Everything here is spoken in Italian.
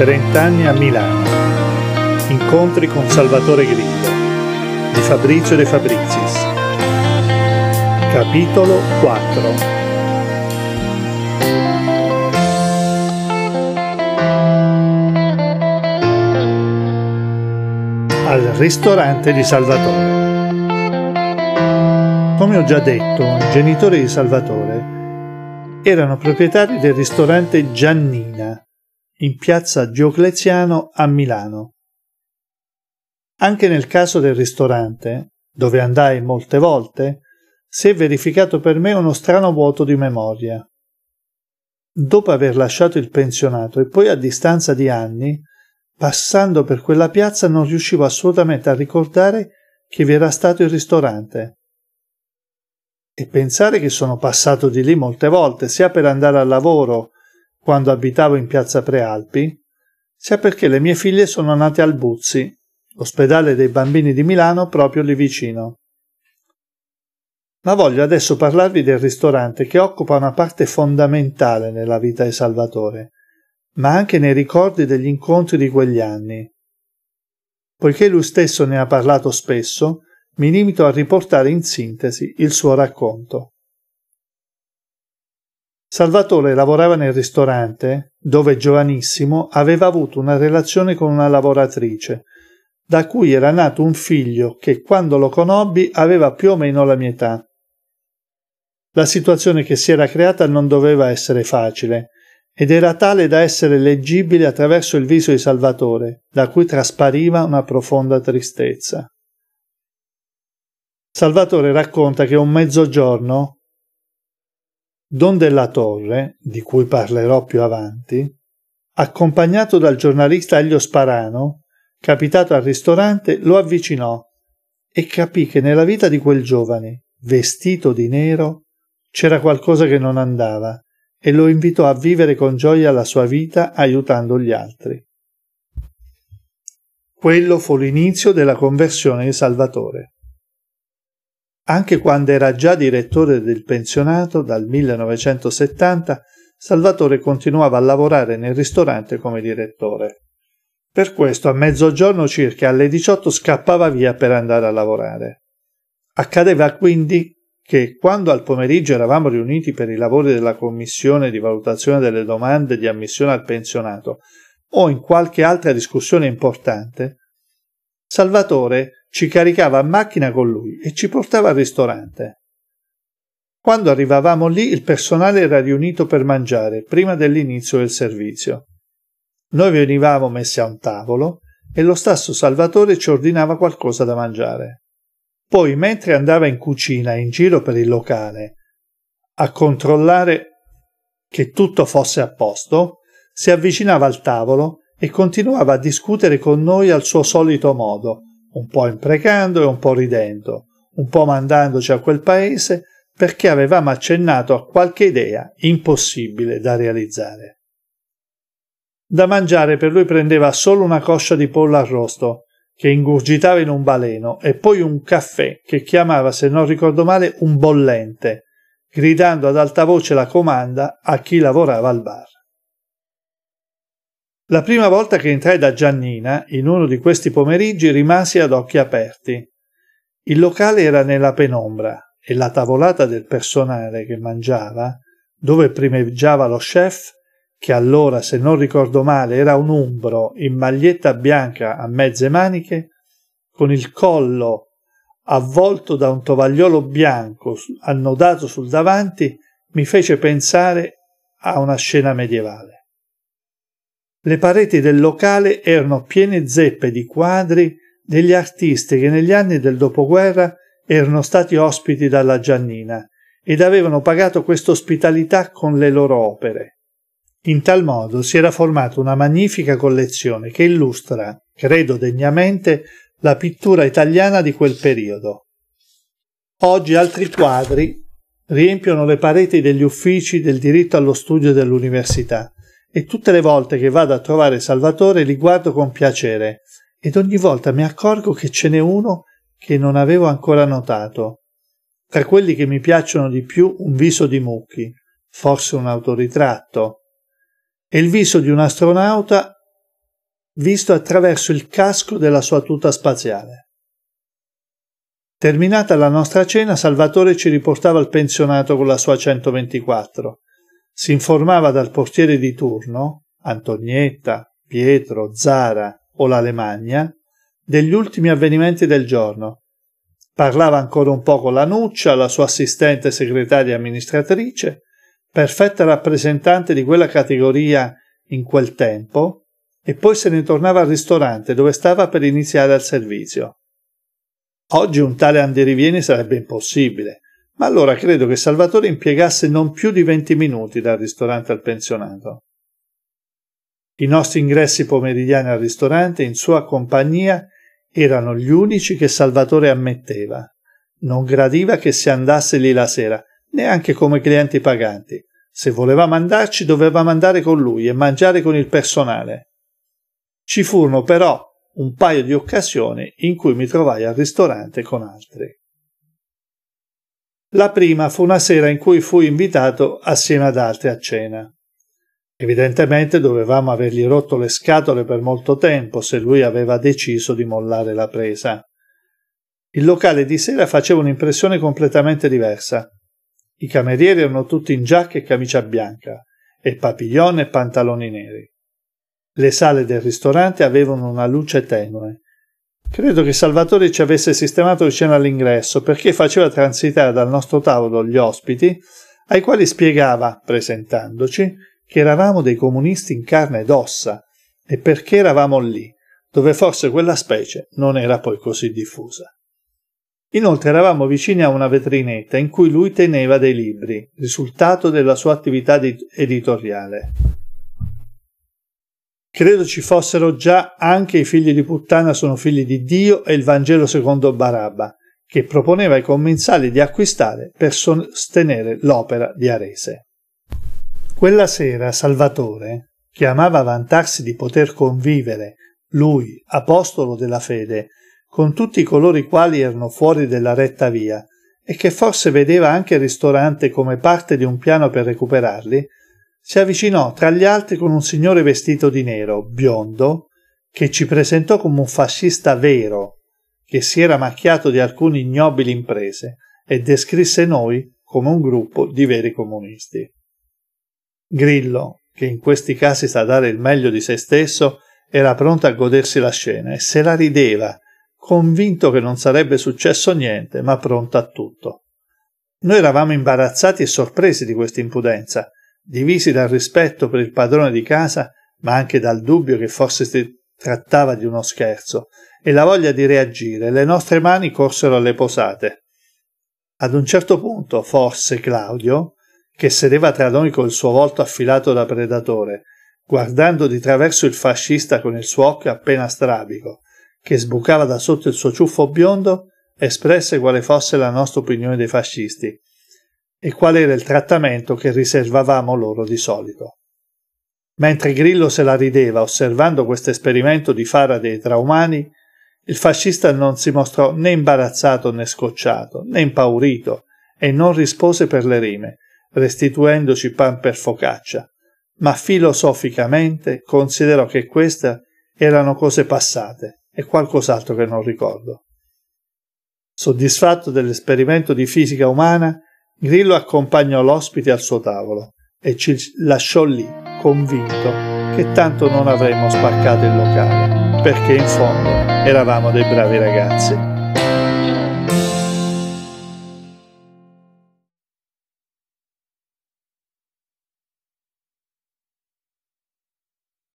30 a Milano. Incontri con Salvatore Grillo di Fabrizio De Fabrizis. Capitolo 4 Al ristorante di Salvatore. Come ho già detto, i genitori di Salvatore erano proprietari del ristorante Giannina in piazza Diocleziano a Milano. Anche nel caso del ristorante, dove andai molte volte, si è verificato per me uno strano vuoto di memoria. Dopo aver lasciato il pensionato e poi a distanza di anni, passando per quella piazza non riuscivo assolutamente a ricordare che vi era stato il ristorante e pensare che sono passato di lì molte volte, sia per andare al lavoro quando abitavo in piazza Prealpi, sia perché le mie figlie sono nate al Buzzi, ospedale dei bambini di Milano proprio lì vicino. Ma voglio adesso parlarvi del ristorante che occupa una parte fondamentale nella vita di Salvatore, ma anche nei ricordi degli incontri di quegli anni. Poiché lui stesso ne ha parlato spesso, mi limito a riportare in sintesi il suo racconto. Salvatore lavorava nel ristorante dove giovanissimo aveva avuto una relazione con una lavoratrice, da cui era nato un figlio che quando lo conobbi aveva più o meno la mia età. La situazione che si era creata non doveva essere facile ed era tale da essere leggibile attraverso il viso di Salvatore, da cui traspariva una profonda tristezza. Salvatore racconta che un mezzogiorno Don della Torre, di cui parlerò più avanti, accompagnato dal giornalista Elio Sparano, capitato al ristorante, lo avvicinò e capì che nella vita di quel giovane, vestito di nero, c'era qualcosa che non andava e lo invitò a vivere con gioia la sua vita aiutando gli altri. Quello fu l'inizio della conversione di Salvatore. Anche quando era già direttore del pensionato dal 1970, Salvatore continuava a lavorare nel ristorante come direttore. Per questo a mezzogiorno circa alle 18 scappava via per andare a lavorare. Accadeva quindi che quando al pomeriggio eravamo riuniti per i lavori della commissione di valutazione delle domande di ammissione al pensionato o in qualche altra discussione importante, Salvatore ci caricava a macchina con lui e ci portava al ristorante. Quando arrivavamo lì il personale era riunito per mangiare prima dell'inizio del servizio. Noi venivamo messi a un tavolo e lo stesso Salvatore ci ordinava qualcosa da mangiare. Poi, mentre andava in cucina in giro per il locale a controllare che tutto fosse a posto, si avvicinava al tavolo e continuava a discutere con noi al suo solito modo, un po' imprecando e un po' ridendo, un po' mandandoci a quel paese perché avevamo accennato a qualche idea impossibile da realizzare. Da mangiare per lui prendeva solo una coscia di pollo arrosto che ingurgitava in un baleno e poi un caffè che chiamava, se non ricordo male, un bollente, gridando ad alta voce la comanda a chi lavorava al bar. La prima volta che entrai da Giannina, in uno di questi pomeriggi, rimasi ad occhi aperti. Il locale era nella penombra e la tavolata del personale che mangiava, dove primeggiava lo chef, che allora, se non ricordo male, era un umbro in maglietta bianca a mezze maniche, con il collo avvolto da un tovagliolo bianco annodato sul davanti, mi fece pensare a una scena medievale. Le pareti del locale erano piene zeppe di quadri degli artisti che negli anni del dopoguerra erano stati ospiti dalla Giannina ed avevano pagato questa ospitalità con le loro opere. In tal modo si era formata una magnifica collezione che illustra, credo degnamente, la pittura italiana di quel periodo. Oggi altri quadri riempiono le pareti degli uffici del diritto allo studio dell'università e tutte le volte che vado a trovare Salvatore li guardo con piacere ed ogni volta mi accorgo che ce n'è uno che non avevo ancora notato. Tra quelli che mi piacciono di più un viso di Mucchi, forse un autoritratto, e il viso di un astronauta visto attraverso il casco della sua tuta spaziale. Terminata la nostra cena, Salvatore ci riportava al pensionato con la sua 124. Si informava dal portiere di turno, Antonietta, Pietro, Zara o l'Alemagna, degli ultimi avvenimenti del giorno. Parlava ancora un po' con la Nuccia, la sua assistente segretaria amministratrice, perfetta rappresentante di quella categoria in quel tempo, e poi se ne tornava al ristorante dove stava per iniziare il servizio. Oggi un tale andirivieni sarebbe impossibile, ma allora credo che Salvatore impiegasse non più di venti minuti dal ristorante al pensionato. I nostri ingressi pomeridiani al ristorante in sua compagnia erano gli unici che Salvatore ammetteva. Non gradiva che si andasse lì la sera, neanche come clienti paganti. Se voleva mandarci doveva mandare con lui e mangiare con il personale. Ci furono però un paio di occasioni in cui mi trovai al ristorante con altri. La prima fu una sera in cui fui invitato assieme ad altri a cena. Evidentemente dovevamo avergli rotto le scatole per molto tempo se lui aveva deciso di mollare la presa. Il locale di sera faceva un'impressione completamente diversa. I camerieri erano tutti in giacca e camicia bianca, e papillon e pantaloni neri. Le sale del ristorante avevano una luce tenue. Credo che Salvatore ci avesse sistemato vicino all'ingresso perché faceva transitare dal nostro tavolo gli ospiti, ai quali spiegava, presentandoci, che eravamo dei comunisti in carne ed ossa e perché eravamo lì, dove forse quella specie non era poi così diffusa. Inoltre eravamo vicini a una vetrinetta in cui lui teneva dei libri, risultato della sua attività editoriale. Credo ci fossero già anche i figli di puttana sono figli di Dio e il Vangelo secondo Barabba, che proponeva ai commensali di acquistare per sostenere l'opera di Arese. Quella sera Salvatore, che amava vantarsi di poter convivere, lui, apostolo della fede, con tutti coloro i quali erano fuori della retta via, e che forse vedeva anche il ristorante come parte di un piano per recuperarli, si avvicinò tra gli altri con un signore vestito di nero, biondo, che ci presentò come un fascista vero, che si era macchiato di alcune ignobili imprese e descrisse noi come un gruppo di veri comunisti. Grillo, che in questi casi sa dare il meglio di se stesso, era pronto a godersi la scena e se la rideva, convinto che non sarebbe successo niente, ma pronto a tutto. Noi eravamo imbarazzati e sorpresi di questa impudenza, divisi dal rispetto per il padrone di casa, ma anche dal dubbio che forse si trattava di uno scherzo, e la voglia di reagire, le nostre mani corsero alle posate. Ad un certo punto, forse Claudio, che sedeva tra noi col suo volto affilato da predatore, guardando di traverso il fascista con il suo occhio appena strabico, che sbucava da sotto il suo ciuffo biondo, espresse quale fosse la nostra opinione dei fascisti e qual era il trattamento che riservavamo loro di solito. Mentre Grillo se la rideva osservando questo esperimento di Faraday tra umani, il fascista non si mostrò né imbarazzato né scocciato, né impaurito, e non rispose per le rime, restituendoci pan per focaccia, ma filosoficamente considerò che queste erano cose passate e qualcos'altro che non ricordo. Soddisfatto dell'esperimento di fisica umana, Grillo accompagnò l'ospite al suo tavolo e ci lasciò lì, convinto che tanto non avremmo spaccato il locale, perché in fondo eravamo dei bravi ragazzi.